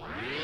Wow.